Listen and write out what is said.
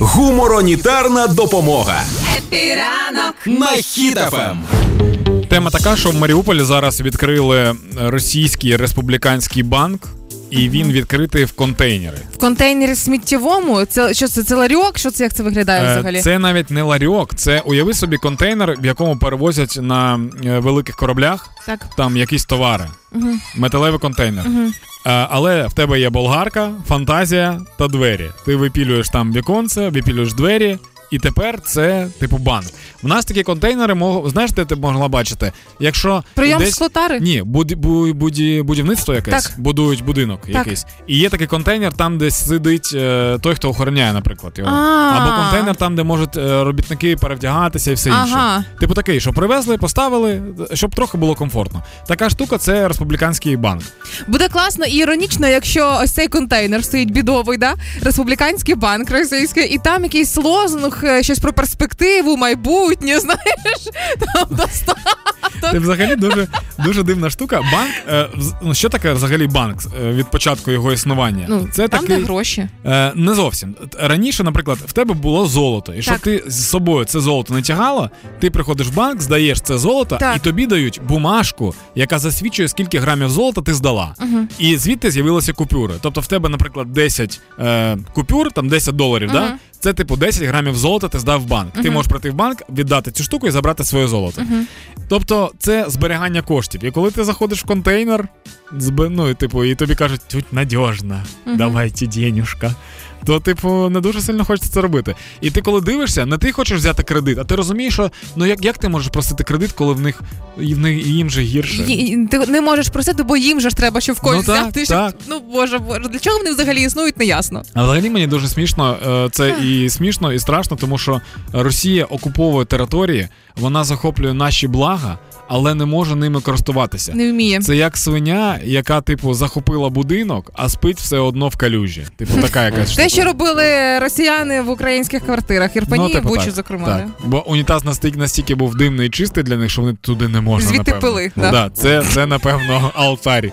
Гуморонітарна допомога. Happy ранок на Хіт FM. Тема така, що в Маріуполі зараз відкрили російський республіканський банк. І він відкритий в контейнери. В контейнері сміттєвому? Це що це це ларьок? Що це як це виглядає Е, взагалі? Це навіть не ларьок, це уяви собі контейнер, в якому перевозять на е, великих кораблях Так. там якісь товари. Угу. Металевий контейнер. Угу. Е, Але в тебе є болгарка, фантазія та двері. Ти випілюєш там віконце, випілюєш двері, і тепер це типу банк. У нас такі контейнери мог... знаєш, де ти могла бачити? Якщо Прийом десь... склотари? Ні, буд... бу... буді... будівництво якесь, Так. будують будинок Так. якийсь. І є такий контейнер, там, де сидить е, той, хто охороняє, наприклад, його. А. Або контейнер там, де можуть е, робітники перевдягатися і все інше. Ага. Типу такий, що привезли, поставили, щоб трохи було комфортно. Така штука це республіканський банк. Буде класно і іронічно, якщо ось цей контейнер стоїть бідовий, да? республіканський банк російський, і там якийсь лозунг, е, щось про перспективу, майбутнє, знаєш, там достаток. Це взагалі дуже дуже дивна штука. Банк, е, ну що таке взагалі банк е, від початку його існування? Ну, це там такий де гроші. Е, не зовсім. Раніше, наприклад, в тебе було золото, і щоб ти з собою це золото не тягала, ти приходиш в банк, здаєш це золото, Так. і тобі дають бумажку, яка засвідчує, скільки грамів золота ти здала. Угу. І звідти з'явилися купюри. Тобто в тебе, наприклад, 10 е, купюр, там 10 доларів, да? Це типу 10 грамів золота ти здав в банк. Ти можеш прийти в банк, віддати цю штуку і забрати своє золото. Мгм. Тобто це зберігання коштів. І коли ти заходиш в контейнер, ну, і, типу, і тобі кажуть, тут надіжно, Мгм. давайте денюжка. То, типу, не дуже сильно хочеться це робити. І ти, коли дивишся, не ти хочеш взяти кредит, а ти розумієш, що ну як, як ти можеш просити кредит, коли в них в них їм же гірше. Й- Ти не можеш просити, бо їм же ж треба, щоб в когось Ну, так, взяти. щоб- так. Ну боже, боже, для чого вони взагалі існують, не ясно. А взагалі мені дуже смішно. е, Це і смішно, і страшно, тому що Росія окуповує території, вона захоплює наші блага, але не може ними користуватися. Не вміє. Це як свиня, яка, типу, захопила будинок, а спить все одно в калюжі. Типу, така якась штука. Те, що робили росіяни в українських квартирах, Ірпені і типу, Бучі, так, зокрема. Так. Бо унітаз настільки, настільки був димний і чистий для них, що вони туди не можна. Звідти напевно. пили, да. Да, це, це, напевно, алтарі.